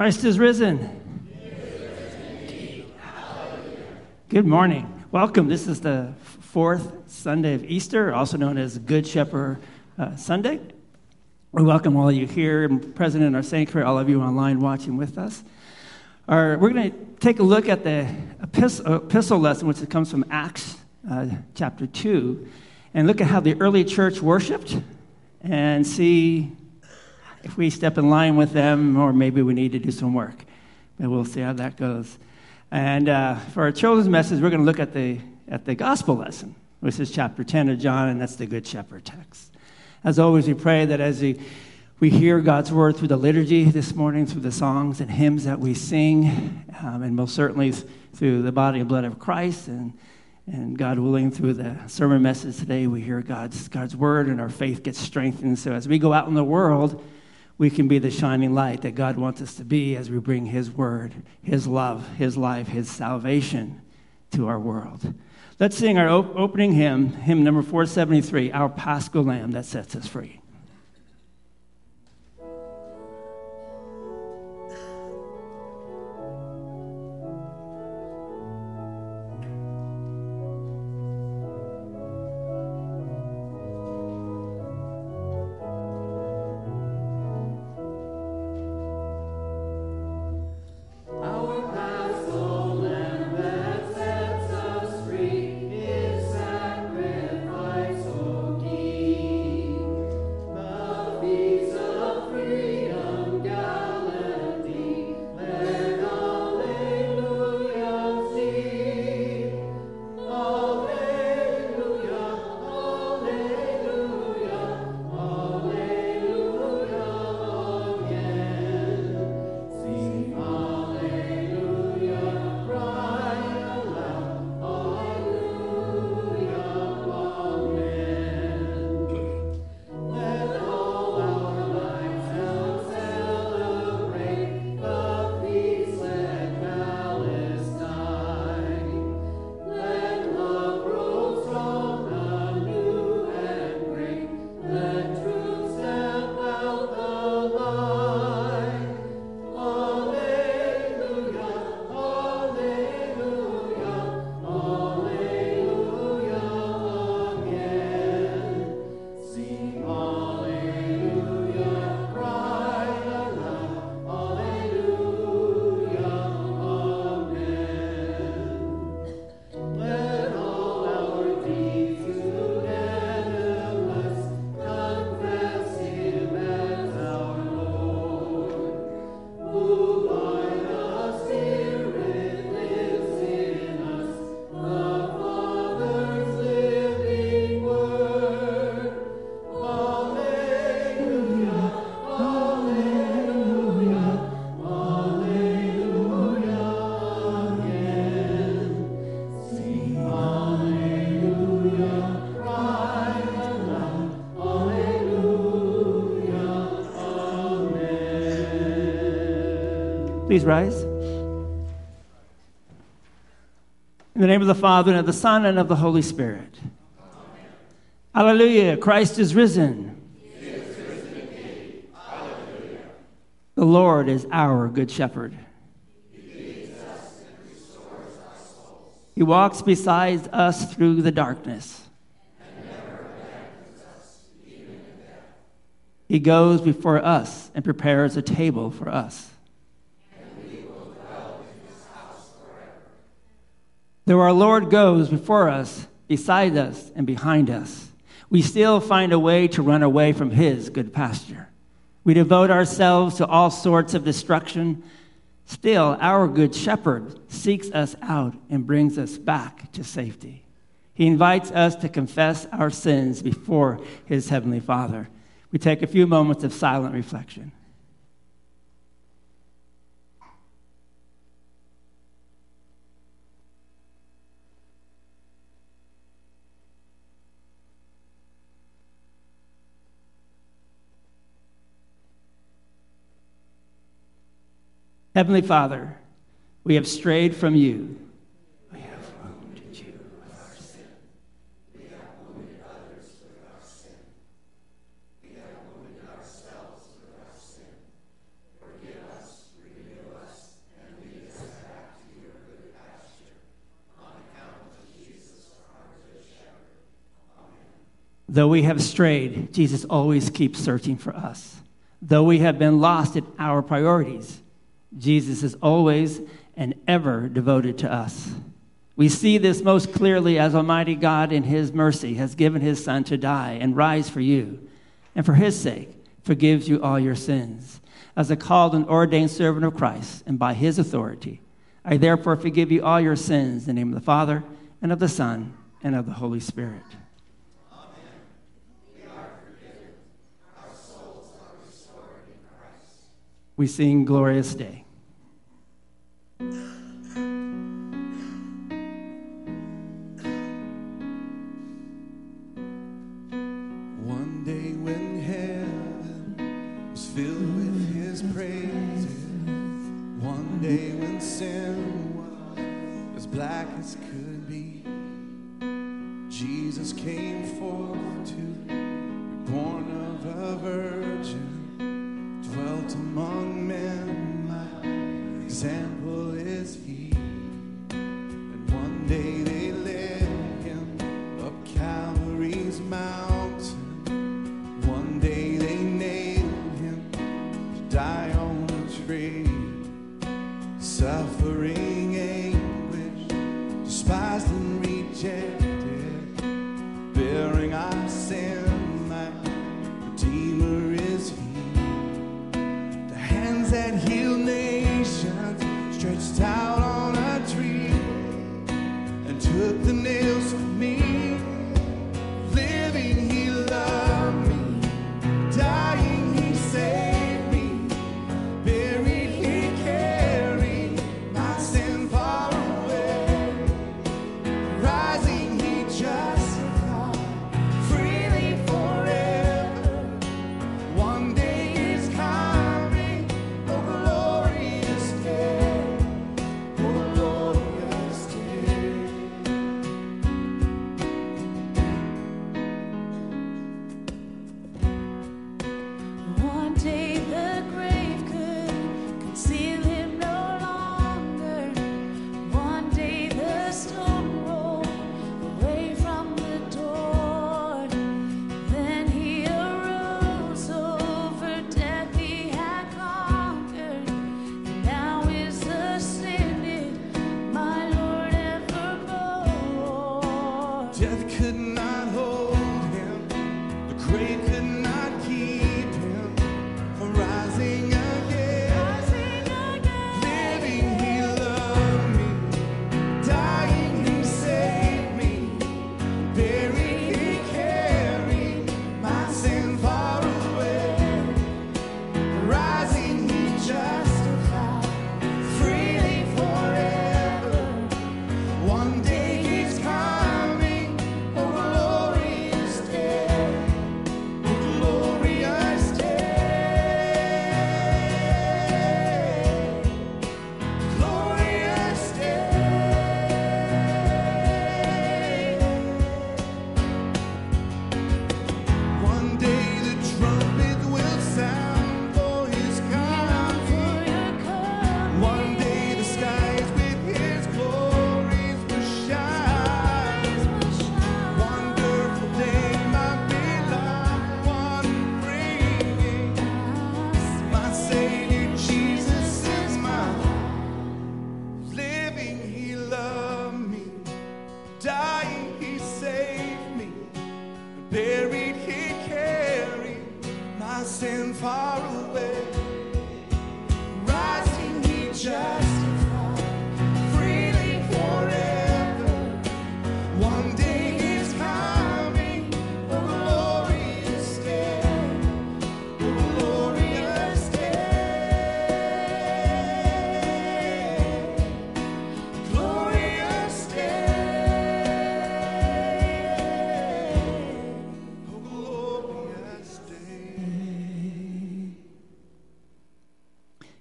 Christ is risen. Good morning. Welcome. This is the fourth Sunday of Easter, also known as Good Shepherd uh, Sunday. We welcome all of you here present in our sanctuary, all of you online watching with us. Our, we're going to take a look at the epistle, epistle lesson, which comes from Acts uh, chapter 2, and look at how the early church worshiped and see if we step in line with them, or maybe we need to do some work. But we'll see how that goes. And uh, for our children's message, we're going to look at the, at the gospel lesson, which is chapter 10 of John, and that's the Good Shepherd text. As always, we pray that as we, we hear God's word through the liturgy this morning, through the songs and hymns that we sing, um, and most certainly through the body and blood of Christ, and, and God willing, through the sermon message today, we hear God's, God's word and our faith gets strengthened. So as we go out in the world, we can be the shining light that God wants us to be as we bring His word, His love, His life, His salvation to our world. Let's sing our opening hymn, hymn number 473, Our Paschal Lamb that sets us free. Please rise. In the name of the Father, and of the Son, and of the Holy Spirit. Amen. Hallelujah. Christ is risen. Is risen the Lord is our good shepherd. He, he walks beside us through the darkness. He goes before us and prepares a table for us. Though our Lord goes before us, beside us, and behind us, we still find a way to run away from His good pasture. We devote ourselves to all sorts of destruction. Still, our good shepherd seeks us out and brings us back to safety. He invites us to confess our sins before His Heavenly Father we take a few moments of silent reflection. Heavenly Father, we have strayed from you. We have you with our sin. We have others with our sin. We have ourselves with our sin. Forgive us, us, and lead us back to your good pasture. On account of Jesus, our. Though we have strayed, Jesus always keeps searching for us. Though we have been lost in our priorities, Jesus is always and ever devoted to us. We see this most clearly as Almighty God, in His mercy, has given His Son to die and rise for you, and for His sake forgives you all your sins. As a called and ordained servant of Christ, and by His authority, I therefore forgive you all your sins in the name of the Father, and of the Son, and of the Holy Spirit. We sing Glorious Day. One day when heaven was filled with his praises, one day when sin was as black as could be, Jesus came forth to be born of a virgin dwelt among my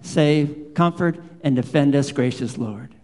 save, comfort, and defend us, gracious Lord.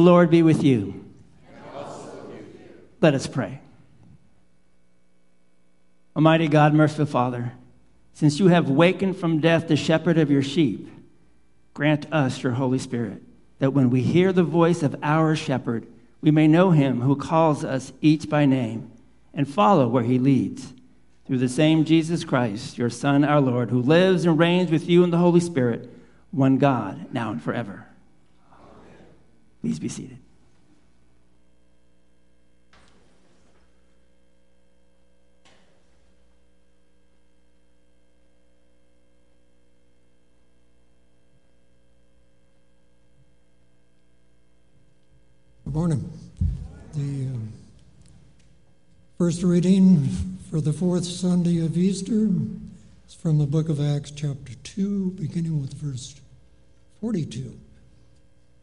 The Lord be with you. Let us pray. Almighty God, merciful Father, since you have wakened from death the shepherd of your sheep, grant us your Holy Spirit, that when we hear the voice of our shepherd, we may know him who calls us each by name and follow where he leads. Through the same Jesus Christ, your Son, our Lord, who lives and reigns with you in the Holy Spirit, one God, now and forever. Please be seated. Good morning. The uh, first reading for the fourth Sunday of Easter is from the book of Acts, chapter 2, beginning with verse 42.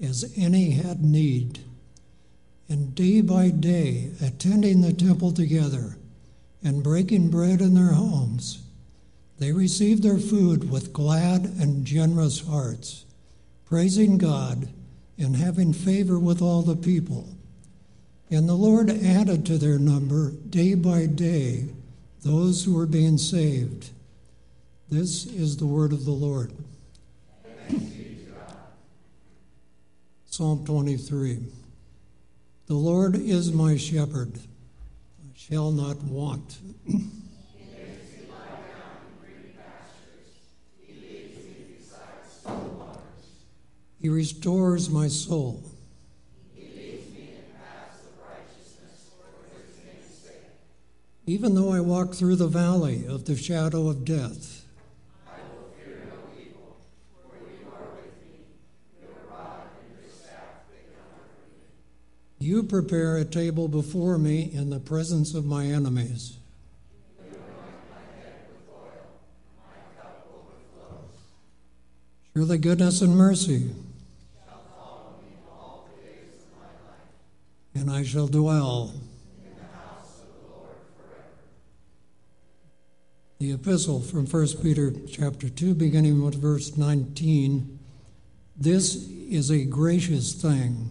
as any had need. And day by day, attending the temple together and breaking bread in their homes, They received their food with glad and generous hearts, praising God and having favor with all the people. And the Lord added to their number day by day those who were being saved. This is the word of the Lord. Psalm 23 The Lord is my shepherd, I shall not want. He restores my soul. Even though I walk through the valley of the shadow of death, you prepare a table before me in the presence of my enemies. Surely goodness and mercy shall follow me all the days of my life, and I shall dwell the the epistle from 1 Peter chapter 2 beginning with verse 19 this is a gracious thing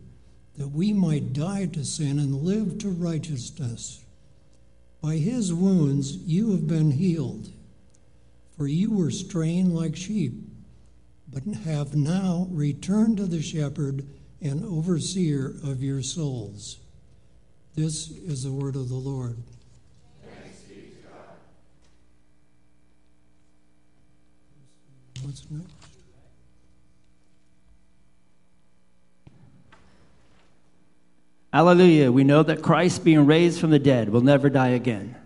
that we might die to sin and live to righteousness. By his wounds you have been healed, for you were straying like sheep, but have now returned to the shepherd and overseer of your souls. This is the word of the Lord. What's next? Hallelujah. We know that Christ, being raised from the dead, will never die again.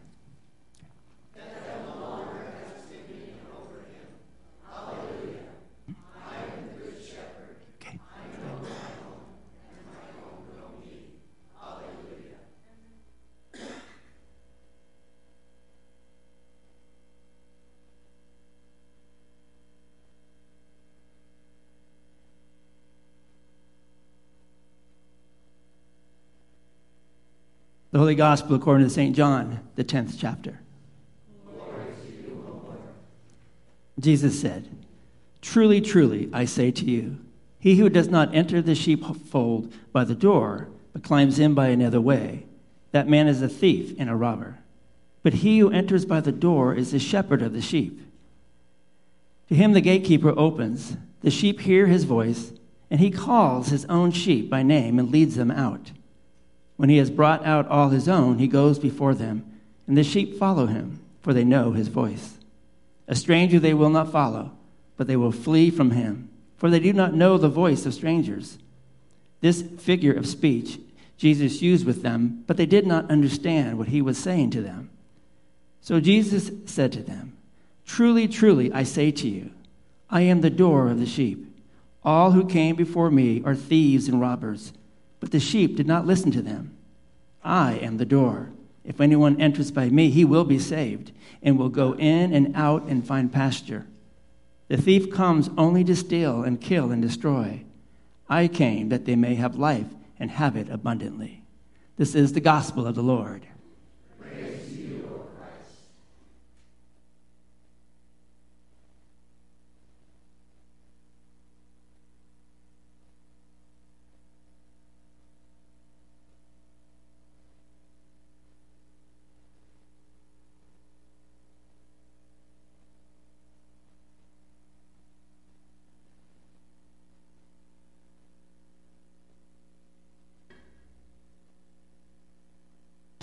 The Holy Gospel according to St. John, the 10th chapter. Jesus said, Truly, truly, I say to you, he who does not enter the sheepfold by the door, but climbs in by another way, that man is a thief and a robber. But he who enters by the door is the shepherd of the sheep. To him the gatekeeper opens, the sheep hear his voice, and he calls his own sheep by name and leads them out. When he has brought out all his own, he goes before them, and the sheep follow him, for they know his voice. A stranger they will not follow, but they will flee from him, for they do not know the voice of strangers. This figure of speech Jesus used with them, but they did not understand what he was saying to them. So Jesus said to them, Truly, truly, I say to you, I am the door of the sheep. All who came before me are thieves and robbers but the sheep did not listen to them. I am the door. If anyone enters by me, he will be saved, and will go in and out and find pasture. The thief comes only to steal and kill and destroy. I came that they may have life and have it abundantly. This is the gospel of the Lord.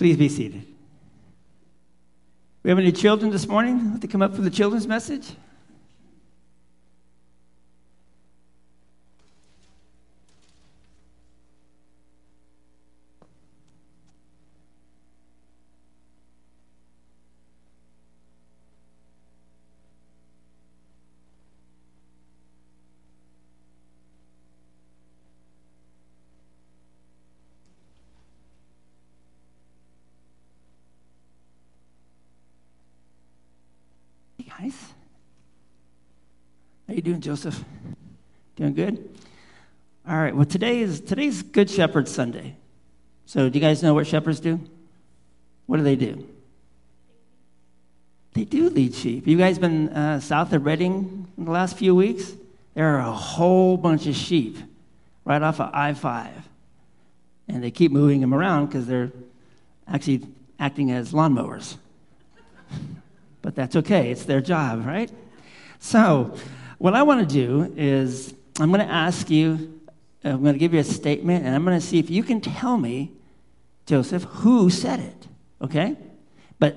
Please be seated. We have any children this morning? Want to come up for the children's message? guys. How you doing, Joseph? Doing good? All right. Well, today is today's Good Shepherd Sunday. So, do you guys know what shepherds do? What do they do? They do lead sheep. You guys been uh, south of Redding in the last few weeks? There are a whole bunch of sheep right off of I 5. And they keep moving them around because they're actually acting as lawnmowers but that's okay. It's their job, right? So, what I want to do is I'm going to ask you, uh, I'm going to give you a statement, and I'm going to see if you can tell me, Joseph, who said it, okay? But,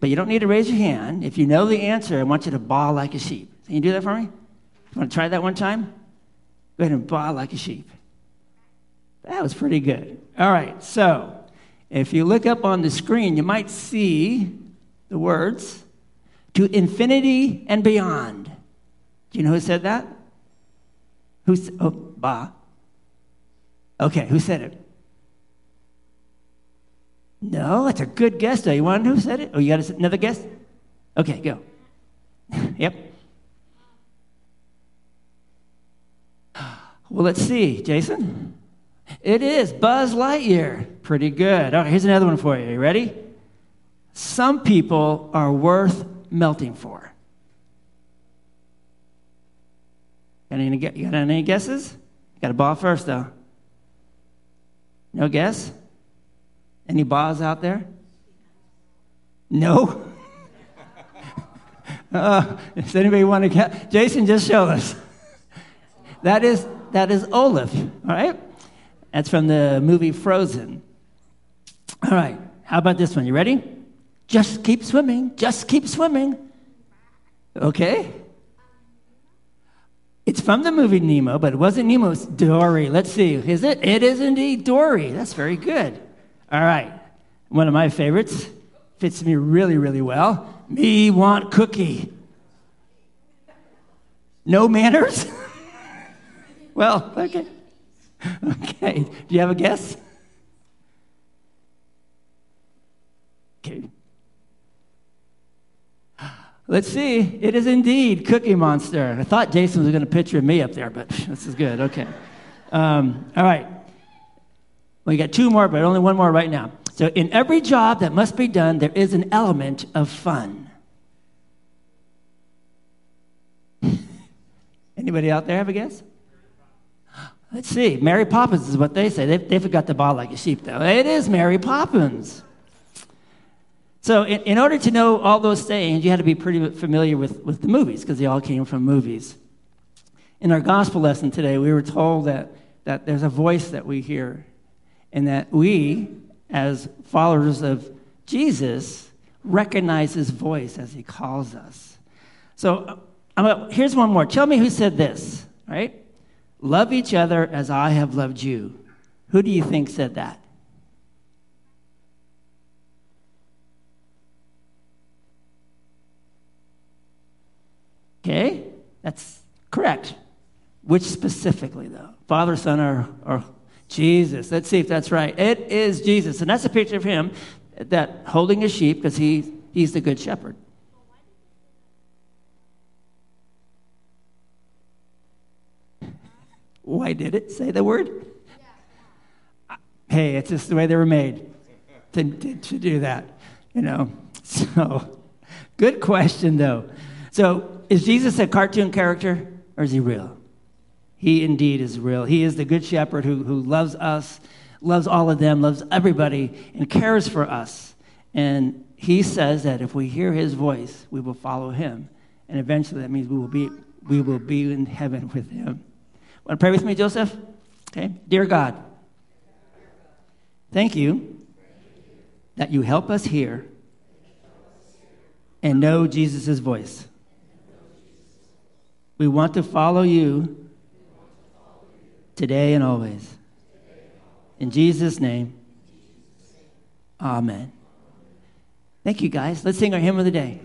but you don't need to raise your hand. If you know the answer, I want you to bawl like a sheep. Can you do that for me? You want to try that one time? Go ahead and bawl like a sheep. That was pretty good. All right, so if you look up on the screen, you might see the words to infinity and beyond. Do you know who said that? Who's, oh, Ba. Okay, who said it? No, that's a good guess, though. You want who said it? Oh, you got another guess? Okay, go. yep. Well, let's see, Jason. It is Buzz Lightyear. Pretty good. All right, here's another one for you. You ready? Some people are worth melting for? Got any, you got any guesses? Got a ball first, though. No guess? Any balls out there? No? uh, does anybody want to get? Jason, just show us. that is that is Olaf. All right, that's from the movie Frozen. All right, how about this one? You ready? Just keep swimming. Just keep swimming. Okay? It's from the movie Nemo, but it wasn't Nemo, it's Dory. Let's see. Is it? It is indeed Dory. That's very good. All right. One of my favorites. Fits me really, really well. Me want cookie. No manners? well, okay. Okay. Do you have a guess? Okay. Let's see. It is indeed Cookie Monster. I thought Jason was going to picture me up there, but this is good. Okay. Um, all right. We got two more, but only one more right now. So, in every job that must be done, there is an element of fun. Anybody out there have a guess? Let's see. Mary Poppins is what they say. They, they forgot the ball like a sheep, though. It is Mary Poppins. So, in, in, order to know all those sayings, you had to be pretty familiar with, with the movies because they all came from movies. In our gospel lesson today, we were told that, that there's a voice that we hear, and that we, as followers of Jesus, recognize his voice as he calls us. So, uh, here's one more. Tell me who said this, right? Love each other as I have loved you. Who do you think said that? Okay, that's correct. Which specifically, though? Father, Son, or, or Jesus? Let's see if that's right. It is Jesus. And that's a picture of him that holding a sheep because he, he's the good shepherd. Why did it say the word? Hey, it's just the way they were made to, to, to do that, you know. So, good question, though. So, is Jesus a cartoon character or is he real? He indeed is real. He is the good shepherd who, who loves us, loves all of them, loves everybody, and cares for us. And he says that if we hear his voice, we will follow him. And eventually that means we will be, we will be in heaven with him. Want to pray with me, Joseph? Okay. Dear God, thank you that you help us hear and know Jesus' voice. We want to follow you today and always. In Jesus' name, amen. Thank you, guys. Let's sing our hymn of the day.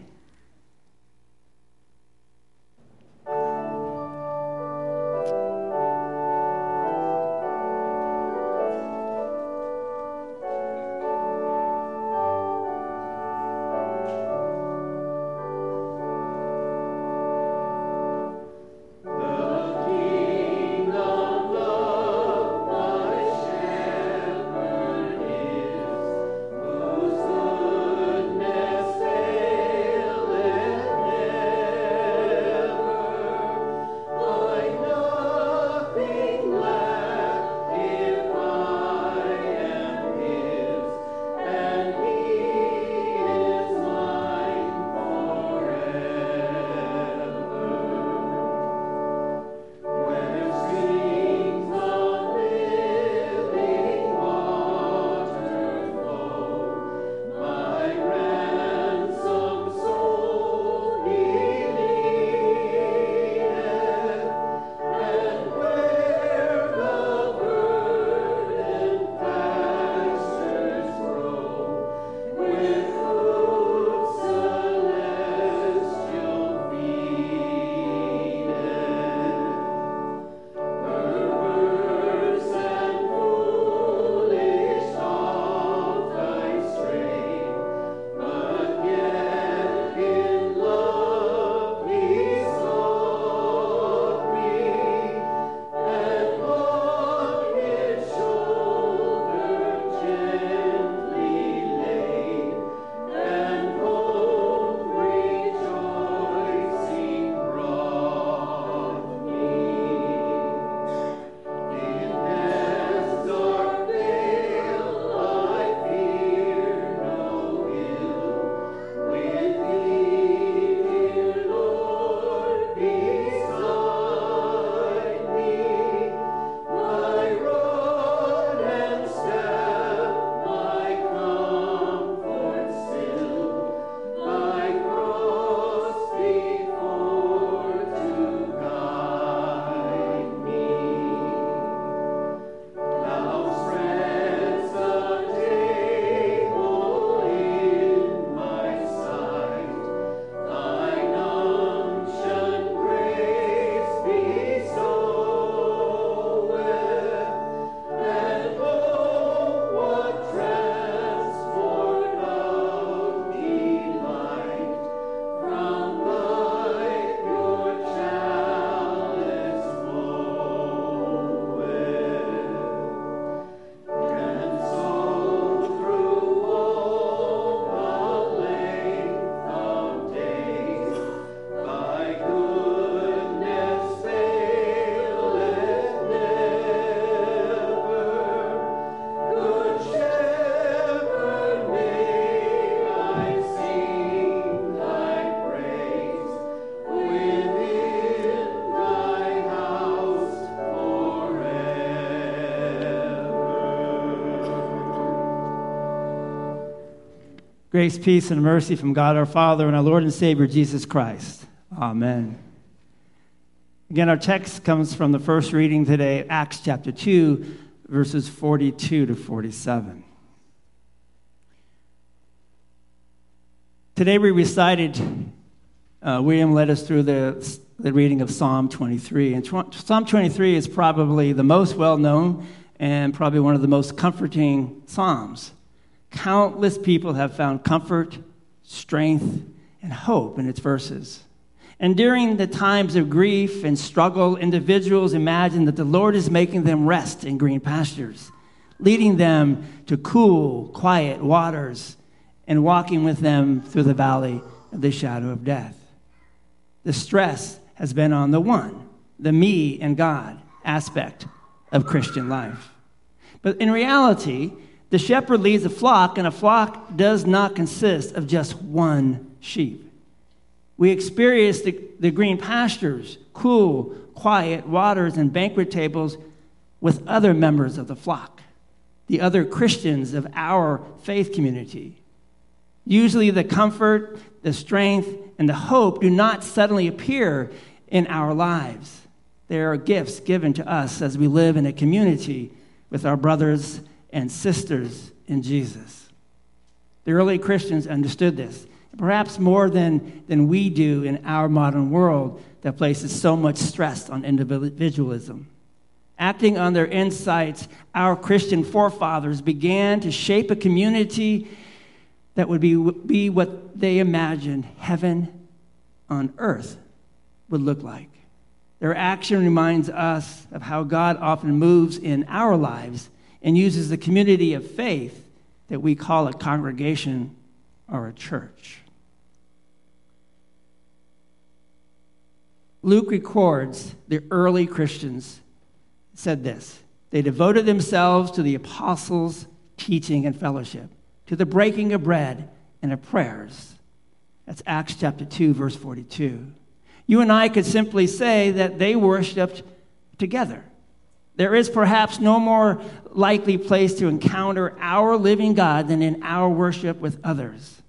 Grace, peace, and mercy from God our Father and our Lord and Savior Jesus Christ. Amen. Again, our text comes from the first reading today, Acts chapter 2, verses 42 to 47. Today we recited, uh, William led us through the, the reading of Psalm 23. And tw- Psalm 23 is probably the most well known and probably one of the most comforting Psalms. Countless people have found comfort, strength, and hope in its verses. And during the times of grief and struggle, individuals imagine that the Lord is making them rest in green pastures, leading them to cool, quiet waters, and walking with them through the valley of the shadow of death. The stress has been on the one, the me and God aspect of Christian life. But in reality, the shepherd leads a flock, and a flock does not consist of just one sheep. We experience the, the green pastures, cool, quiet waters, and banquet tables with other members of the flock. the other Christians of our faith community. Usually, the comfort, the strength, and the hope do not suddenly appear in our lives. They are gifts given to us as we live in a community with our brothers and sisters in Jesus. The early Christians understood this, perhaps more than, than we do in our modern world that places so much stress on individualism. Acting on their insights, our Christian forefathers began to shape a community that would be, be what they imagined heaven on earth would look like. Their action reminds us of how God often moves in our lives and uses the community of faith that we call a congregation or a church. Luke records the early Christians said this They devoted themselves to the apostles' teaching and fellowship, to the breaking of bread and of prayers. That's Acts chapter 2, verse 42. You and I could simply say that they worshiped together. There is perhaps no more likely place to encounter our living God than in our worship with others.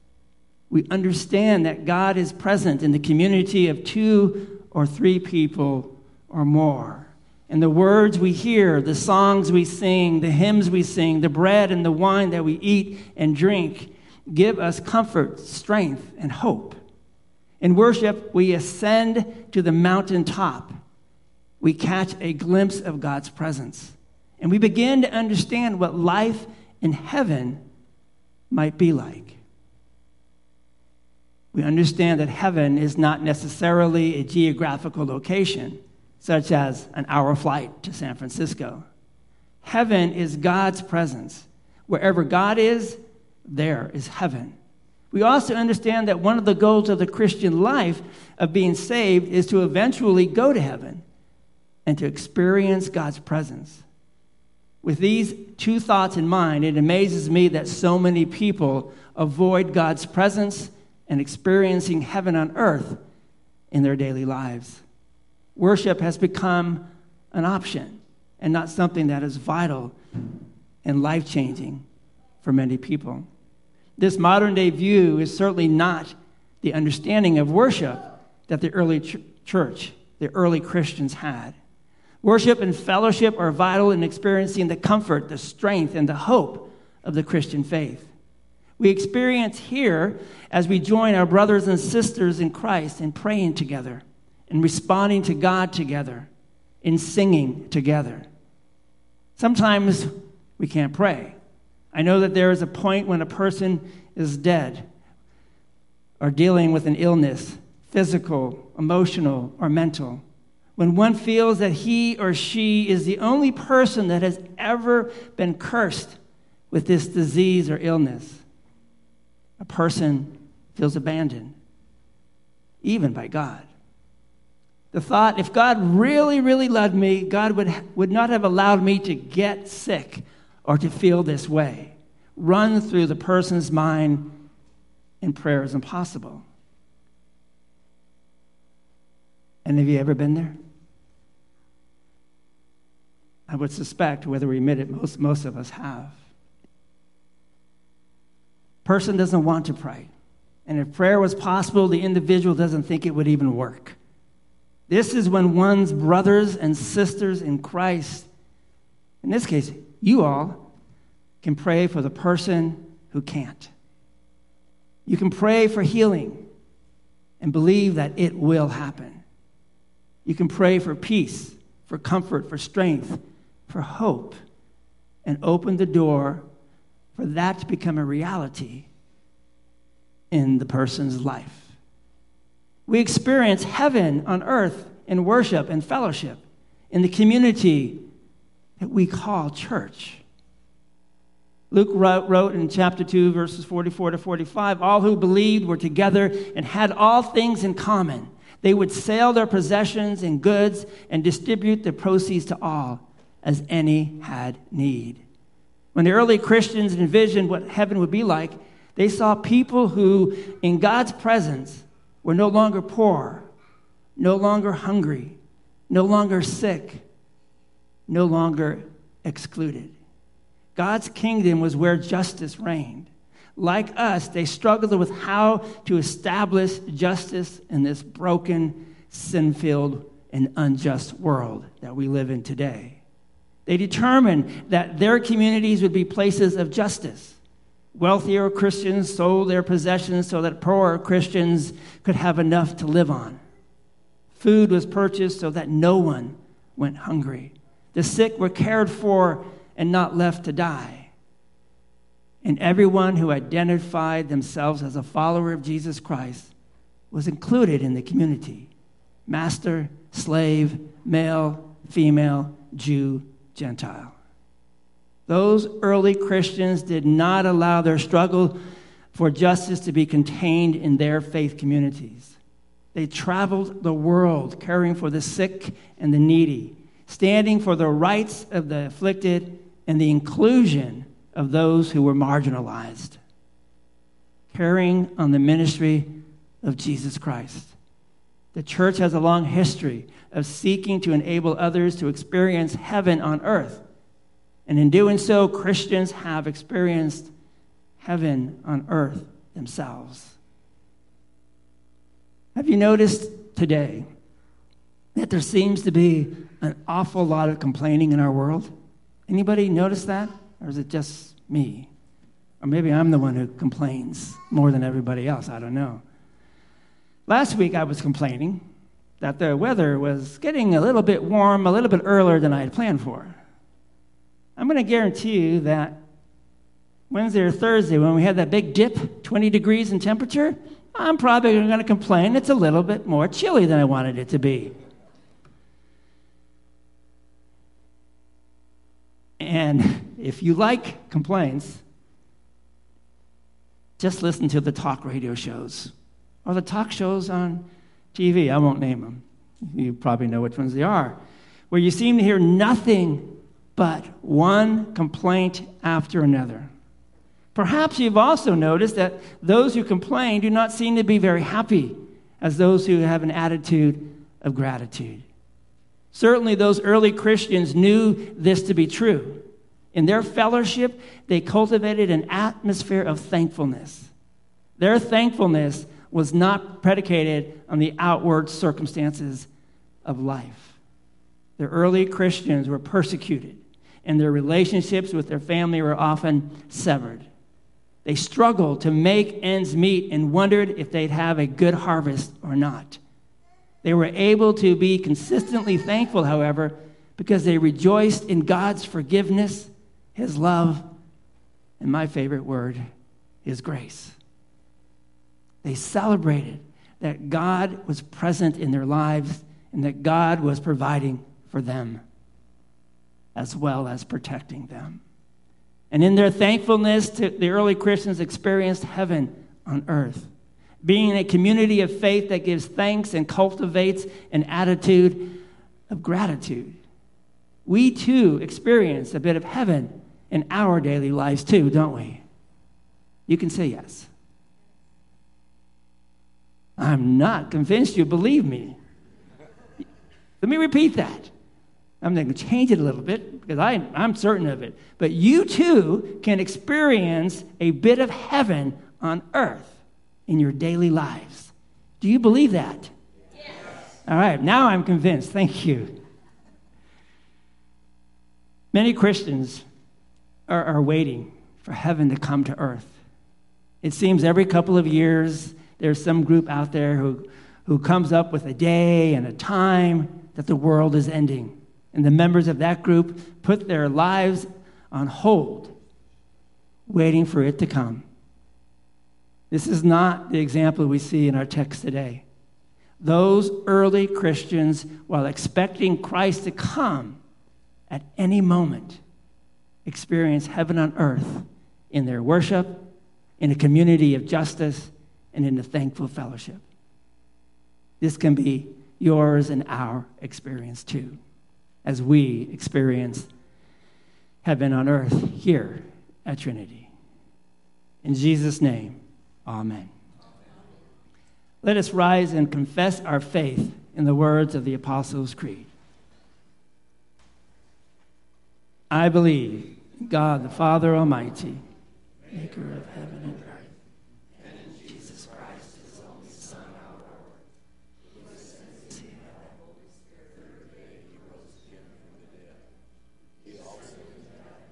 We understand that God is present in the community of two or three people or more. And the words we hear, the songs we sing, the hymns we sing, the bread and the wine that we eat and drink give us comfort, strength, and hope. In worship, we ascend to the mountaintop. We catch a glimpse of God's presence. And we begin to understand what life in heaven might be like. We understand that heaven is not necessarily a geographical location such as an hour flight to San Francisco. Heaven is God's presence. Wherever God is, there is heaven. We also understand that one of the goals of the Christian life of being saved is to eventually go to heaven and to experience God's presence. With these two thoughts in mind, it amazes me that so many people avoid God's presence and experiencing heaven on earth in their daily lives worship has become an option and not something that is vital and life changing for many people. This modern day view is certainly not the understanding of worship that the early ch- church, the early Christians had. Worship and fellowship are vital in experiencing the comfort, the strength, and the hope of the Christian faith. We experience here as we join our brothers and sisters in Christ in praying together in responding to God together, in singing together. Sometimes we can't pray. I know that there is a point when a person is dead or dealing with an illness, physical, emotional, or mental, when one feels that he or she is the only person that has ever been cursed with this disease or illness. A person feels abandoned, even by God. The thought, if God really, really loved me, God would, would not have allowed me to get sick or to feel this way. Run through the person's mind in prayer is impossible. And have you ever been there? I would suspect, whether we admit it, most, most of us have. Person doesn't want to pray. And if prayer was possible, the individual doesn't think it would even work. This is when one's brothers and sisters in Christ, in this case, you all, can pray for the person who can't. You can pray for healing and believe that it will happen. You can pray for peace, for comfort, for strength, for hope, and open the door for that to become a reality in the person's life. We experience heaven on earth in worship and fellowship in the community that we call church. Luke wrote, in chapter 2, verses 44 to 45 All who believed were together and had all things in common. They would sell their possessions and goods and distribute the proceeds to all as any had need. When the early Christians envisioned what heaven would be like, they saw people who, in God's presence, we're no longer poor, no longer hungry, no longer sick, no longer excluded. God's kingdom was where justice reigned. Like us, they struggled with how to establish justice in this broken, sin filled, and unjust world that we live in today. They determined that their communities would be places of justice. Wealthier Christians sold their possessions so that poorer Christians could have enough to live on. Food was purchased so that no one went hungry. The sick were cared for and not left to die. And everyone who identified themselves as a follower of Jesus Christ was included in the community master, slave, male, female, Jew, Gentile. Those early Christians did not allow their struggle for justice to be contained in their faith communities. They traveled the world caring for the sick and the needy, standing for the rights of the afflicted and the inclusion of those who were marginalized, carrying on the ministry of Jesus Christ. The church has a long history of seeking to enable others to experience heaven on earth. And in doing so, Christians have experienced heaven on earth themselves. Have you noticed today that there seems to be an awful lot of complaining in our world? Anybody notice that? Or is it just me? Or maybe I'm the one who complains more than everybody else. I don't know. Last week I was complaining that the weather was getting a little bit warm, a little bit earlier than I had planned for. I'm going to guarantee you that Wednesday or Thursday, when we had that big dip, 20 degrees in temperature, I'm probably going to complain it's a little bit more chilly than I wanted it to be. And if you like complaints, just listen to the talk radio shows or the talk shows on TV. I won't name them. You probably know which ones they are. Where you seem to hear nothing but one complaint after another. Perhaps you've also noticed that those who complain do not seem to be very happy as those who have an attitude of gratitude. Certainly, those early Christians knew this to be true. In their fellowship, they cultivated an atmosphere of thankfulness. Their thankfulness was not predicated on the outward circumstances of life. The early Christians were persecuted, and their relationships with their family were often severed. They struggled to make ends meet and wondered if they'd have a good harvest or not. They were able to be consistently thankful, however, because they rejoiced in God's forgiveness, His love, and my favorite word, His grace. They celebrated that God was present in their lives and that God was providing for them as well as protecting them. And in their thankfulness, to, the early Christians experienced heaven on earth. Being a community of faith that gives thanks and cultivates an attitude of gratitude. We too experience a bit of heaven in our daily lives, too, don't we? You can say yes. I'm not convinced you believe me. Let me repeat that. I'm going to change it a little bit because I, I'm certain of it. But you too can experience a bit of heaven on earth in your daily lives. Do you believe that? Yes. All right, now I'm convinced. Thank you. Many Christians are, are waiting for heaven to come to earth. It seems every couple of years, there's some group out there who, who comes up with a day and a time that the world is ending. And the members of that group put their lives on hold, waiting for it to come. This is not the example we see in our text today. Those early Christians, while expecting Christ to come at any moment, experience heaven on earth in their worship, in a community of justice, and in a thankful fellowship. This can be yours and our experience too, as we experience heaven on earth here at Trinity. In Jesus' name, amen. Let us rise and confess our faith in the words of the Apostles' Creed. I believe God the Father Almighty, maker of heaven and earth, and Jesus Christ, his only Son, our Lord, who ascended to heaven, third day he rose again from the dead. He also is in heaven,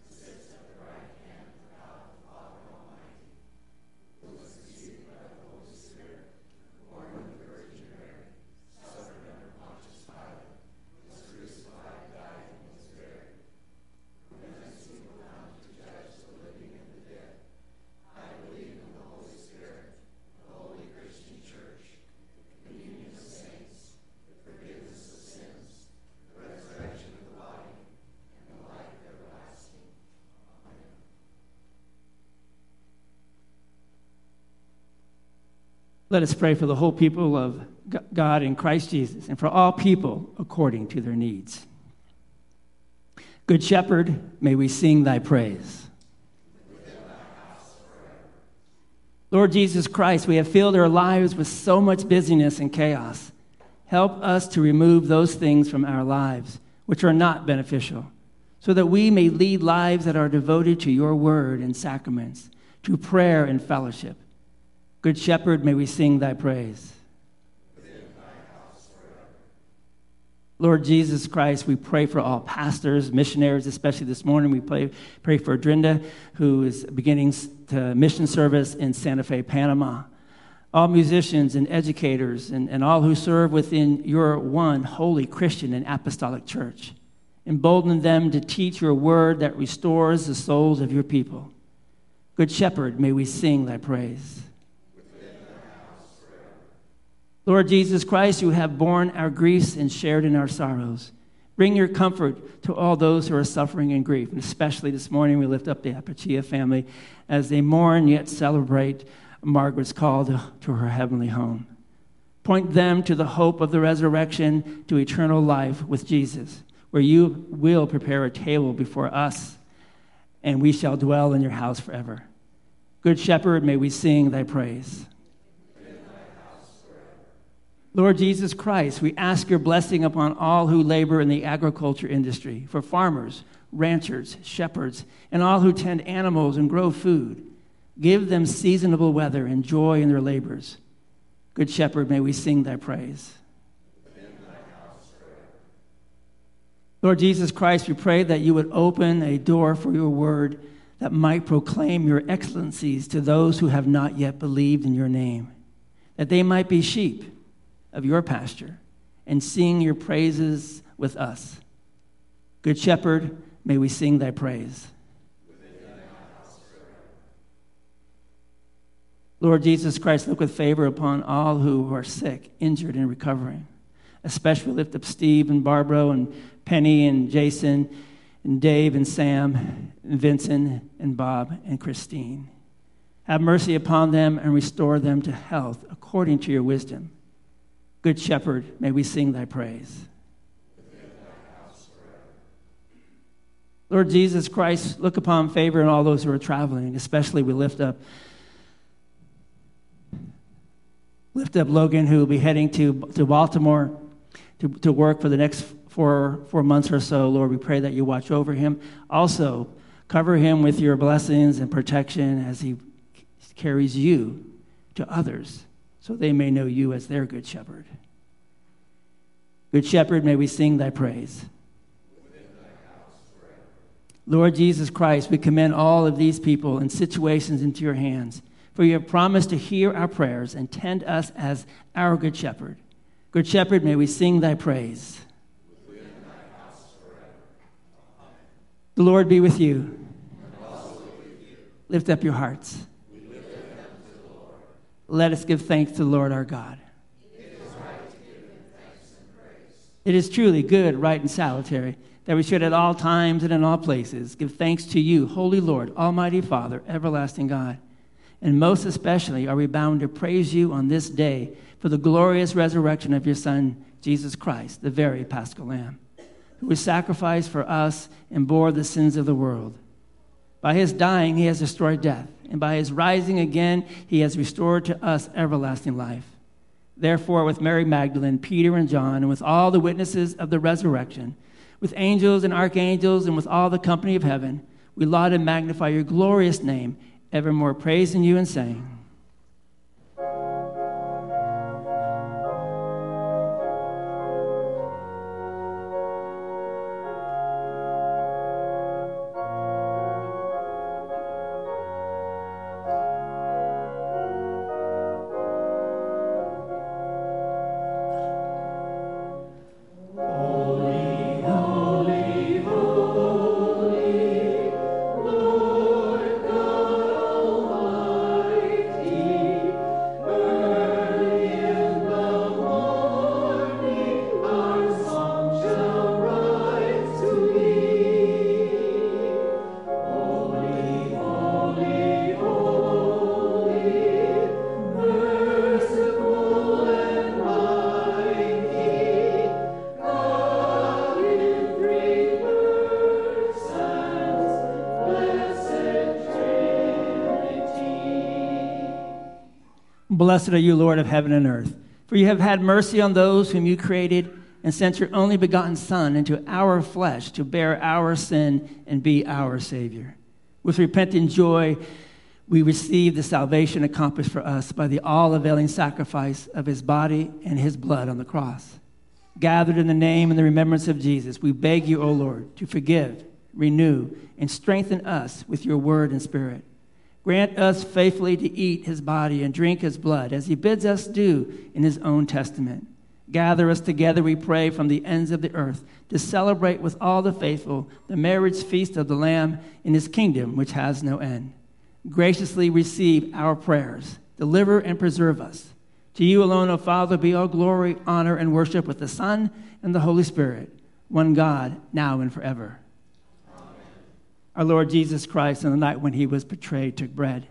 and sits at the right hand of God the Father Almighty, who was conceived by the Holy Spirit, born of the Virgin Mary, suffered under Pontius Pilate, was crucified, died, and was buried. And then he will come to judge the living and the dead. I believe in the Holy Spirit, the holy Christian church, the communion of saints, the forgiveness of sins, the resurrection of the body, and the life everlasting. Amen. Let us pray for the whole people of God in Christ Jesus and for all people according to their needs. Good Shepherd, may we sing thy praise. Lord Jesus Christ, we have filled our lives with so much busyness and chaos. Help us to remove those things from our lives which are not beneficial, so that we may lead lives that are devoted to your word and sacraments, to prayer and fellowship. Good Shepherd, may we sing thy praise. Lord Jesus Christ, we pray for all pastors, missionaries, especially this morning. We pray, pray for Drinda, who is beginning to mission service in Santa Fe, Panama. All musicians and educators and, and all who serve within your one holy Christian and apostolic church. Embolden them to teach your word that restores the souls of your people. Good Shepherd, may we sing thy praise. Lord Jesus Christ, you have borne our griefs and shared in our sorrows. Bring your comfort to all those who are suffering in grief. And especially this morning, we lift up the Apachia family as they mourn yet celebrate Margaret's call to, to her heavenly home. Point them to the hope of the resurrection, to eternal life with Jesus, where you will prepare a table before us, and we shall dwell in your house forever. Good Shepherd, may we sing thy praise. Lord Jesus Christ, we ask your blessing upon all who labor in the agriculture industry, for farmers, ranchers, shepherds, and all who tend animals and grow food. Give them seasonable weather and joy in their labors. Good Shepherd, may we sing thy praise. Lord Jesus Christ, we pray that you would open a door for your word that might proclaim your excellencies to those who have not yet believed in your name, that they might be sheep of your pasture and sing your praises with us. Good Shepherd, may we sing thy praise. Lord Jesus Christ, look with favor upon all who are sick, injured, and recovering. Especially lift up Steve and Barbara and Penny and Jason and Dave and Sam and Vincent and Bob and Christine. Have mercy upon them and restore them to health according to your wisdom. Good Shepherd, may we sing thy praise. Lord Jesus Christ, look upon favor in all those who are traveling, especially we lift up lift up Logan, who will be heading to, to Baltimore to, to work for the next four, four months or so. Lord, we pray that you watch over him. Also, cover him with your blessings and protection as he carries you to others so they may know you as their good shepherd. Good shepherd, may we sing thy praise. Lord Jesus Christ, we commend all of these people and situations into your hands, for you have promised to hear our prayers and tend us as our good shepherd. Good shepherd, may we sing thy praise. The Lord be with you. Lift up your hearts. Let us give thanks to the Lord our God. It is truly good, right, and salutary that we should at all times and in all places give thanks to you, Holy Lord, Almighty Father, everlasting God. And most especially are we bound to praise you on this day for the glorious resurrection of your Son, Jesus Christ, the very paschal Lamb, who was sacrificed for us and bore the sins of the world. By his dying, he has destroyed death, and by his rising again, he has restored to us everlasting life. Therefore, with Mary Magdalene, Peter, and John, and with all the witnesses of the resurrection, with angels and archangels and with all the company of heaven, we laud and magnify your glorious name, evermore praising you and saying, Blessed are you, Lord of heaven and earth, for you have had mercy on those whom you created and sent your only begotten Son into our flesh to bear our sin and be our Savior. With repentant joy, we receive the salvation accomplished for us by the all availing sacrifice of his body and his blood on the cross. Gathered in the name and the remembrance of Jesus, we beg you, O Lord, to forgive, renew, and strengthen us with your word and spirit Grant us faithfully to eat his body and drink his blood, as he bids us do in his own testament. Gather us together, we pray, from the ends of the earth to celebrate with all the faithful the marriage feast of the Lamb in his kingdom, which has no end. Graciously receive our prayers. Deliver and preserve us. To you alone, O Father, be all glory, honor, and worship with the Son and the Holy Spirit, one God, now and forever. Our Lord Jesus Christ, on the night when he was betrayed, took bread.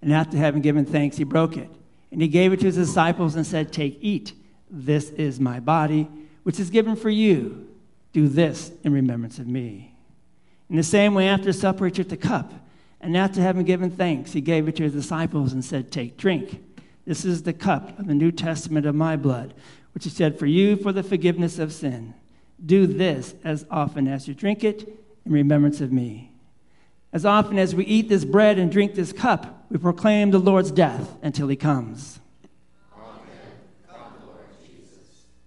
And after having given thanks, he broke it. And he gave it to his disciples and said, Take, eat. This is my body, which is given for you. Do this in remembrance of me. In the same way, after supper, he took the cup. And after having given thanks, he gave it to his disciples and said, Take, drink. This is the cup of the New Testament of my blood, which is shed for you for the forgiveness of sin. Do this as often as you drink it in remembrance of me. As often as we eat this bread and drink this cup, we proclaim the Lord's death until he comes. Come, Lord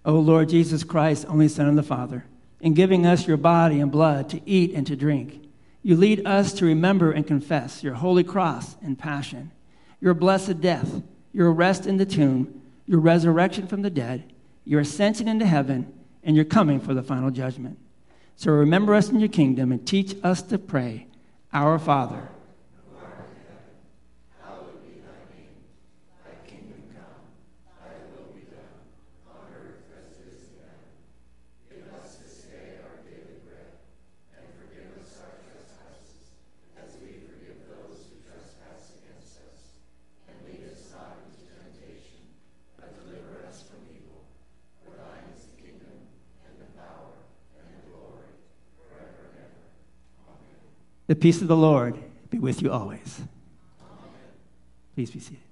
o Lord Jesus Christ, only Son of the Father, in giving us your body and blood to eat and to drink, you lead us to remember and confess your holy cross and passion, your blessed death, your arrest in the tomb, your resurrection from the dead, your ascension into heaven, and your coming for the final judgment. So remember us in your kingdom and teach us to pray our Father, The peace of the Lord be with you always. Please be seated.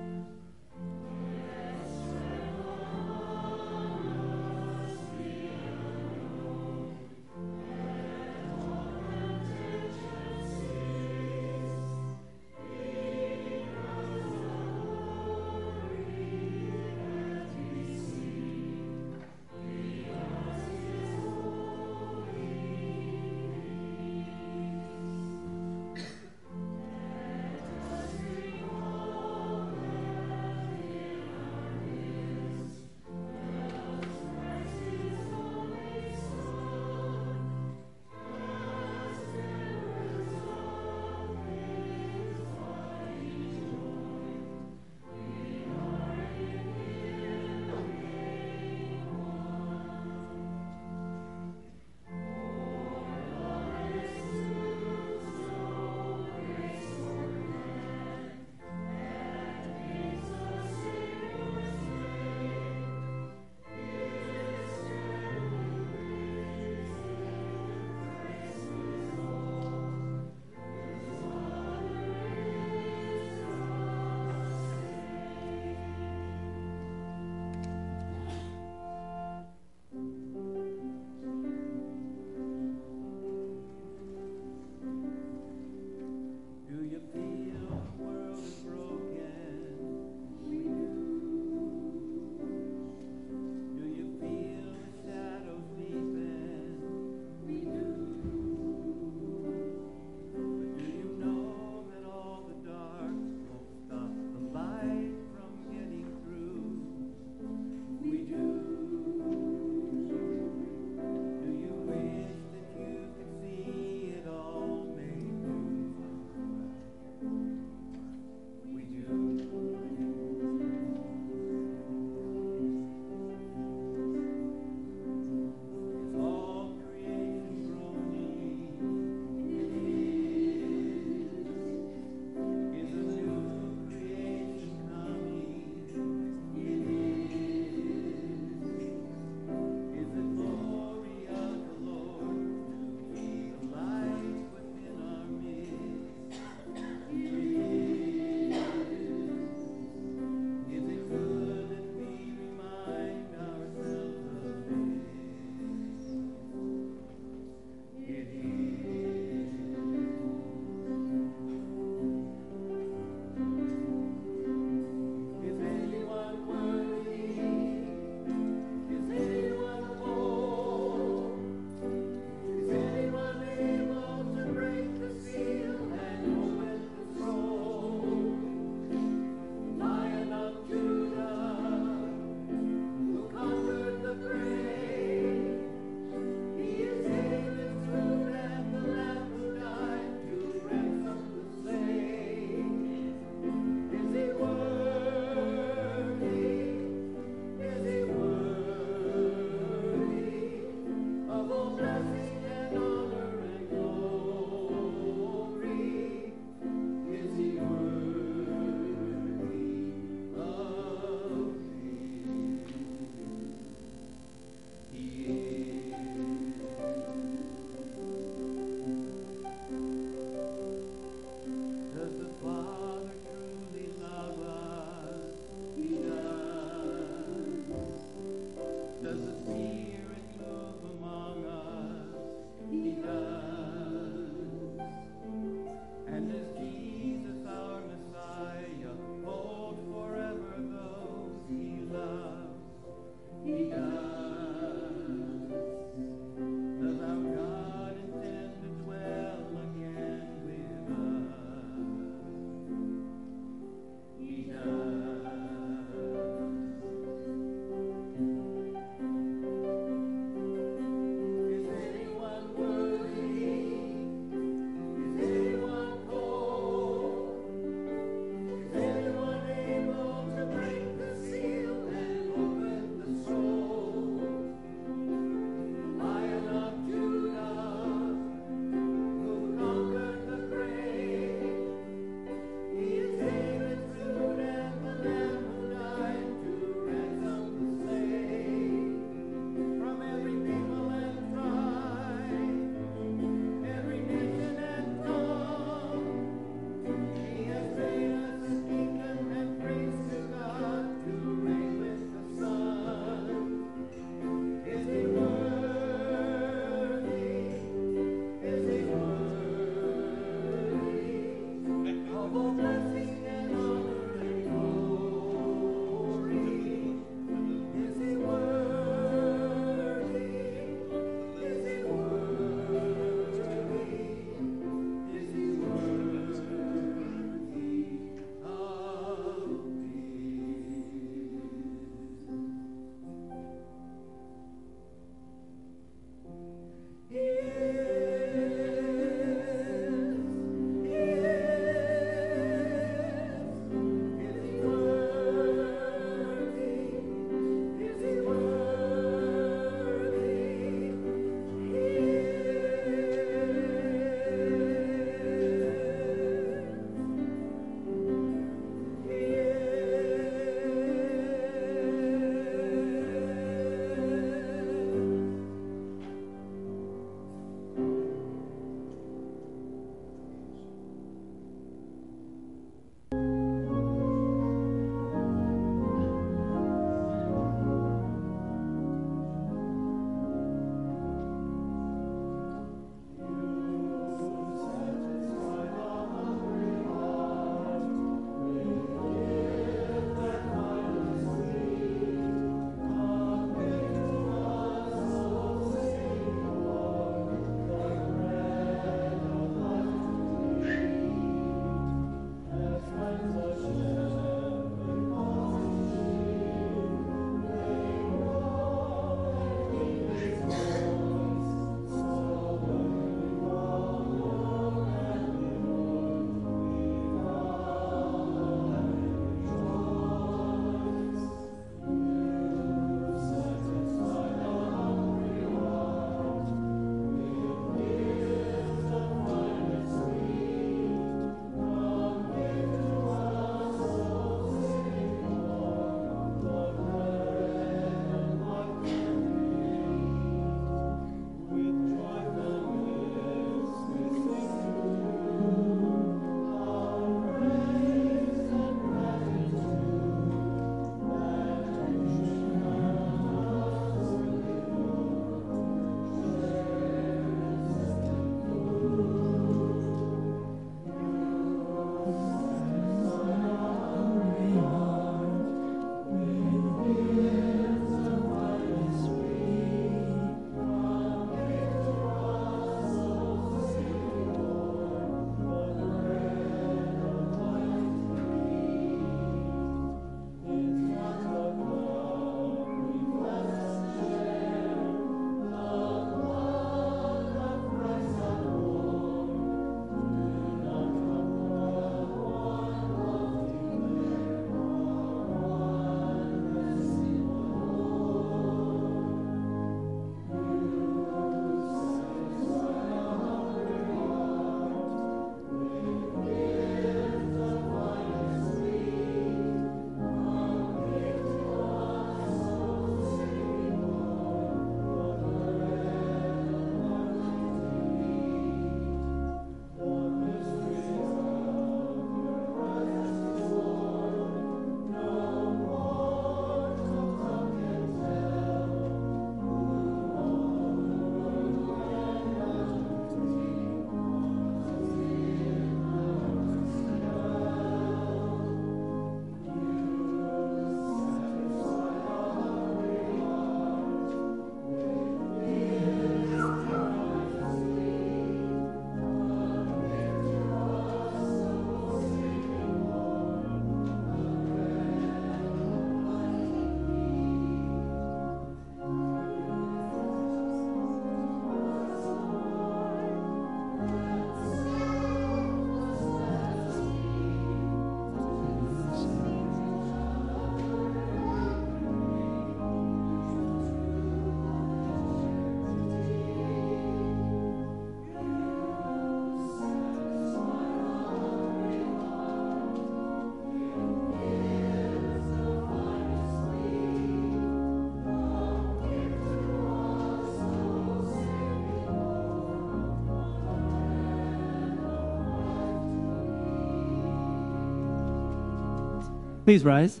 Please rise.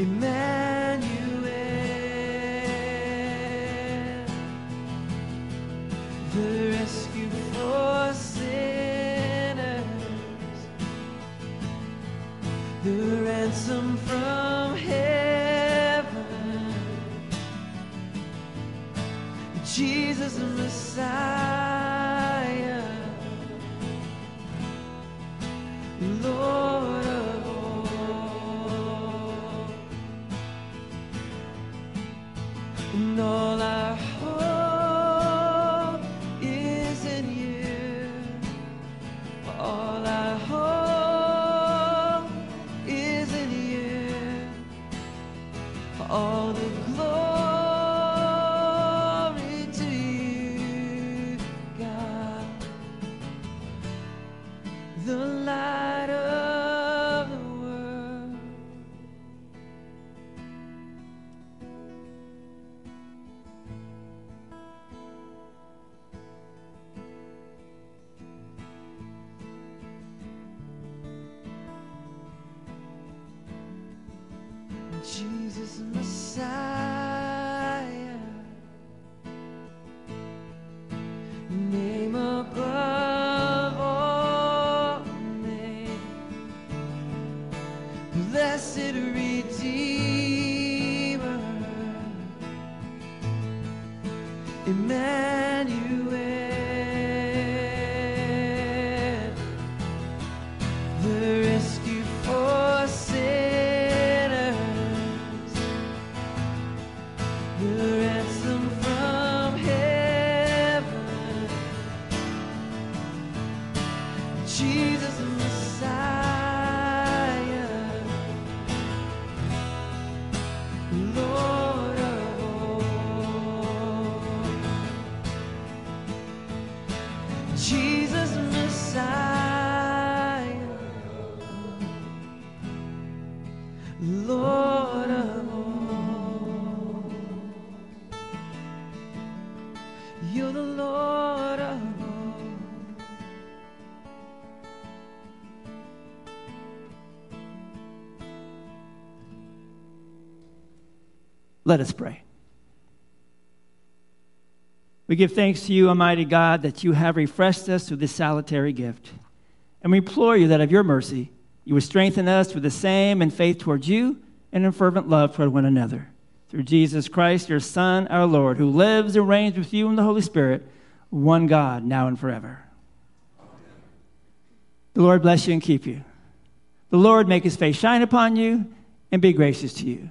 Emmanuel, Let us pray. We give thanks to you, Almighty God, that you have refreshed us through this salutary gift. And we implore you that of your mercy, you would strengthen us with the same in faith towards you and in fervent love toward one another. Through Jesus Christ, your Son, our Lord, who lives and reigns with you in the Holy Spirit, one God, now and forever. The Lord bless you and keep you. The Lord make his face shine upon you and be gracious to you.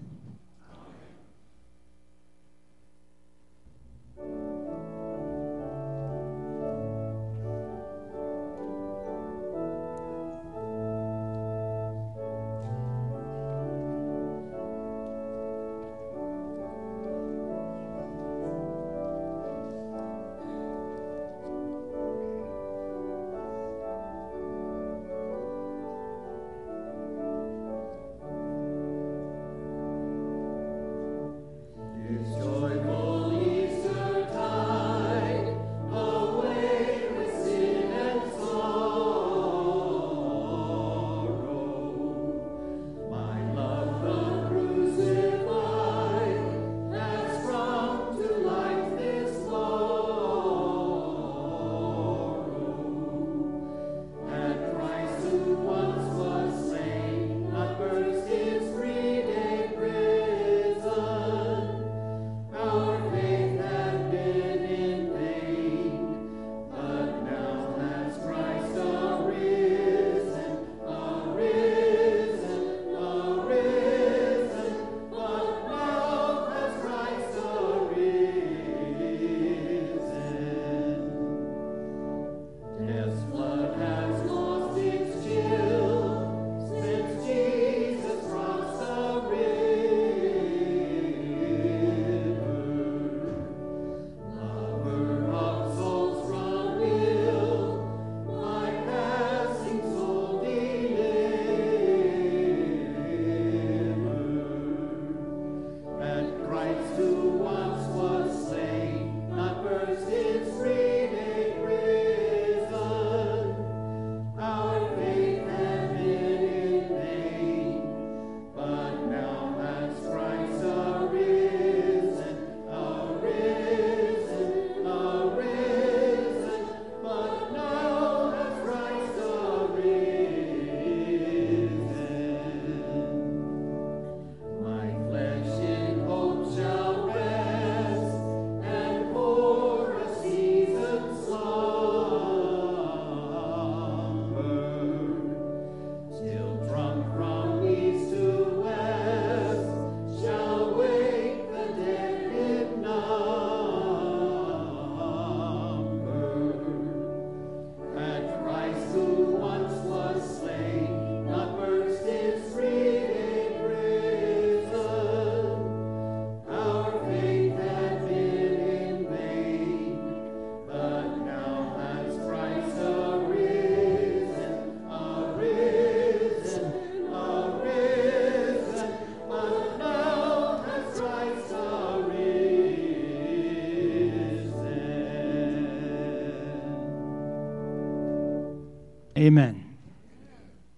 Amen.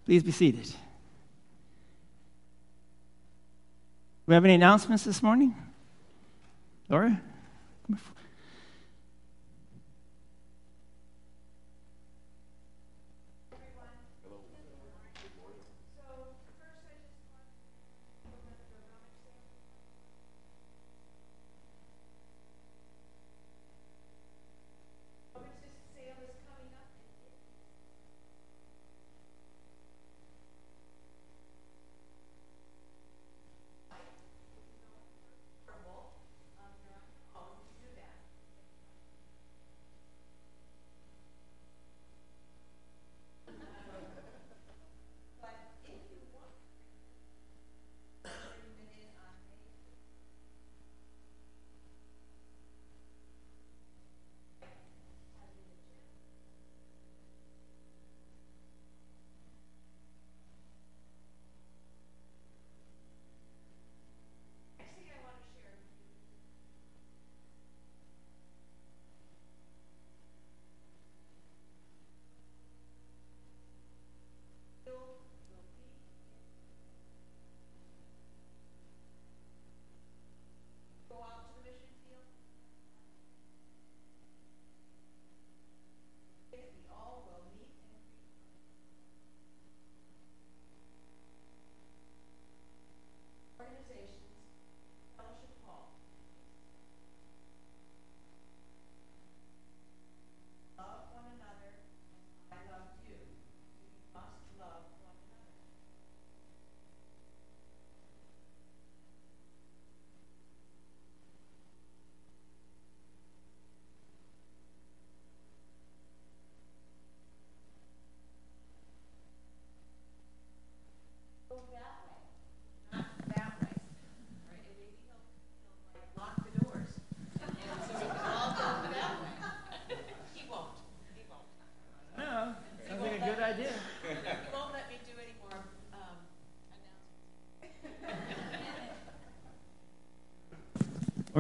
Please be seated. We have any announcements this morning?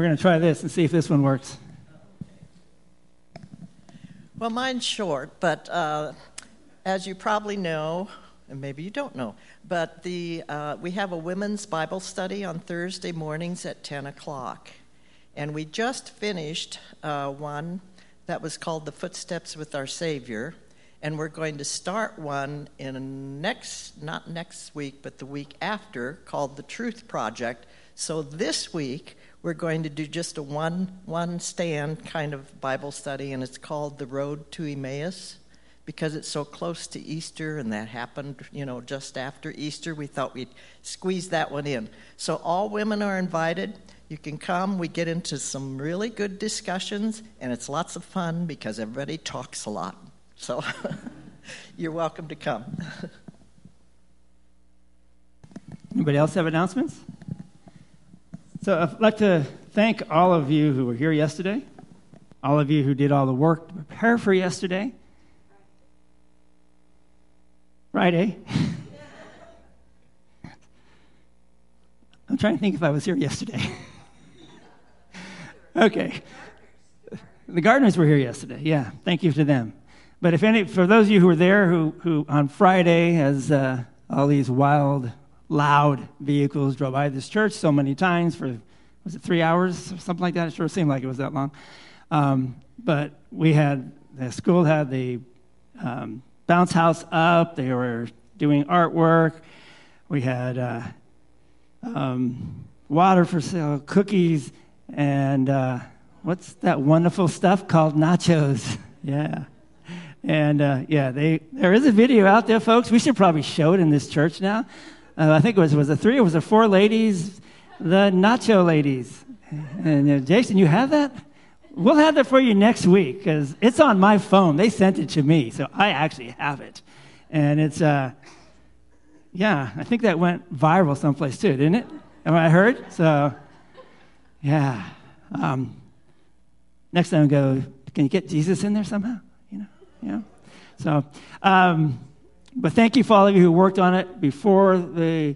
We're going to try this and see if this one works. Well, mine's short, but uh, as you probably know, and maybe you don't know, but the, uh, we have a women's Bible study on Thursday mornings at 10 o'clock. And we just finished uh, one that was called The Footsteps with Our Savior. And we're going to start one in next, not next week, but the week after, called The Truth Project. So this week, we're going to do just a one, one stand kind of Bible study, and it's called The Road to Emmaus because it's so close to Easter and that happened, you know, just after Easter. We thought we'd squeeze that one in. So all women are invited. You can come. We get into some really good discussions, and it's lots of fun because everybody talks a lot. So you're welcome to come. Anybody else have announcements? So I'd like to thank all of you who were here yesterday, all of you who did all the work to prepare for yesterday. Friday. I'm trying to think if I was here yesterday. okay. The gardeners were here yesterday. Yeah, thank you to them. But if any, for those of you who were there, who, who on Friday, as uh, all these wild, loud vehicles drove by this church so many times for, was it three hours or something like that? It sure seemed like it was that long. Um, but we had, the school had the um, bounce house up. They were doing artwork. We had uh, um, water for sale, cookies, and uh, what's that wonderful stuff called nachos? yeah. And uh, yeah, they, there is a video out there, folks. We should probably show it in this church now. Uh, I think it was, was it three or was it four ladies? The nacho ladies. And uh, Jason, you have that? We'll have that for you next week because it's on my phone. They sent it to me, so I actually have it. And it's, uh, yeah, I think that went viral someplace too, didn't it? Am I heard? So, yeah. Um, next time, I go. Can you get Jesus in there somehow? You know, yeah. So, um, but thank you for all of you who worked on it before the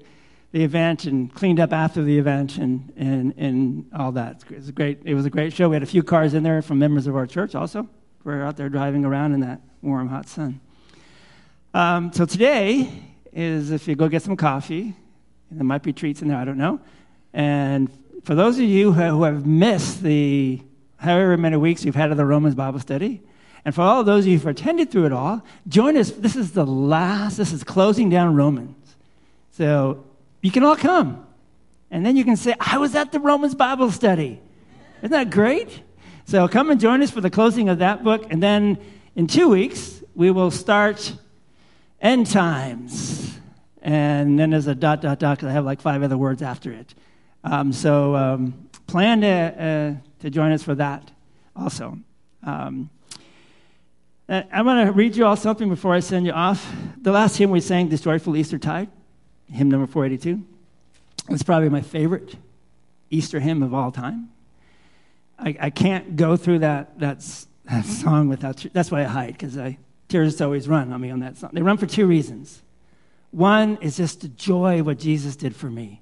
the event and cleaned up after the event and, and, and all that. It was, a great, it was a great show. We had a few cars in there from members of our church also. We are out there driving around in that warm, hot sun. Um, so today is if you go get some coffee, there might be treats in there, I don't know. And for those of you who have missed the however many weeks you've had of the Romans Bible study, and for all those of you who've attended through it all, join us. This is the last, this is closing down Romans. So you can all come. And then you can say, I was at the Romans Bible study. Isn't that great? So come and join us for the closing of that book. And then in two weeks, we will start End Times. And then there's a dot, dot, dot, because I have like five other words after it. Um, so um, plan to, uh, to join us for that also. Um, uh, I'm going to read you all something before I send you off. The last hymn we sang, This Joyful Easter Tide hymn number 482. It's probably my favorite Easter hymn of all time. I, I can't go through that, that, that song without, that's why I hide, because I tears always run on me on that song. They run for two reasons. One is just the joy what Jesus did for me.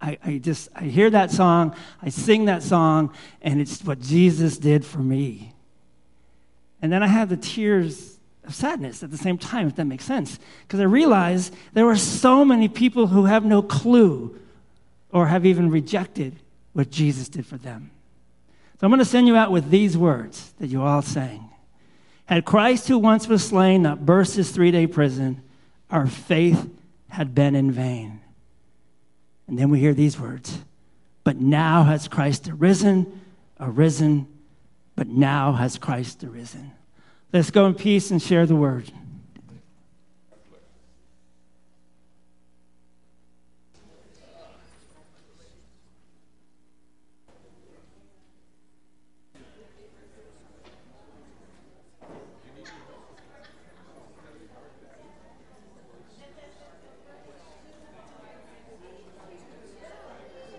I, I just, I hear that song, I sing that song, and it's what Jesus did for me. And then I have the tears of sadness at the same time, if that makes sense. Because I realize there are so many people who have no clue or have even rejected what Jesus did for them. So I'm going to send you out with these words that you all sang. Had Christ, who once was slain, not burst his three day prison, our faith had been in vain. And then we hear these words But now has Christ arisen, arisen, but now has Christ arisen. Let's go in peace and share the word.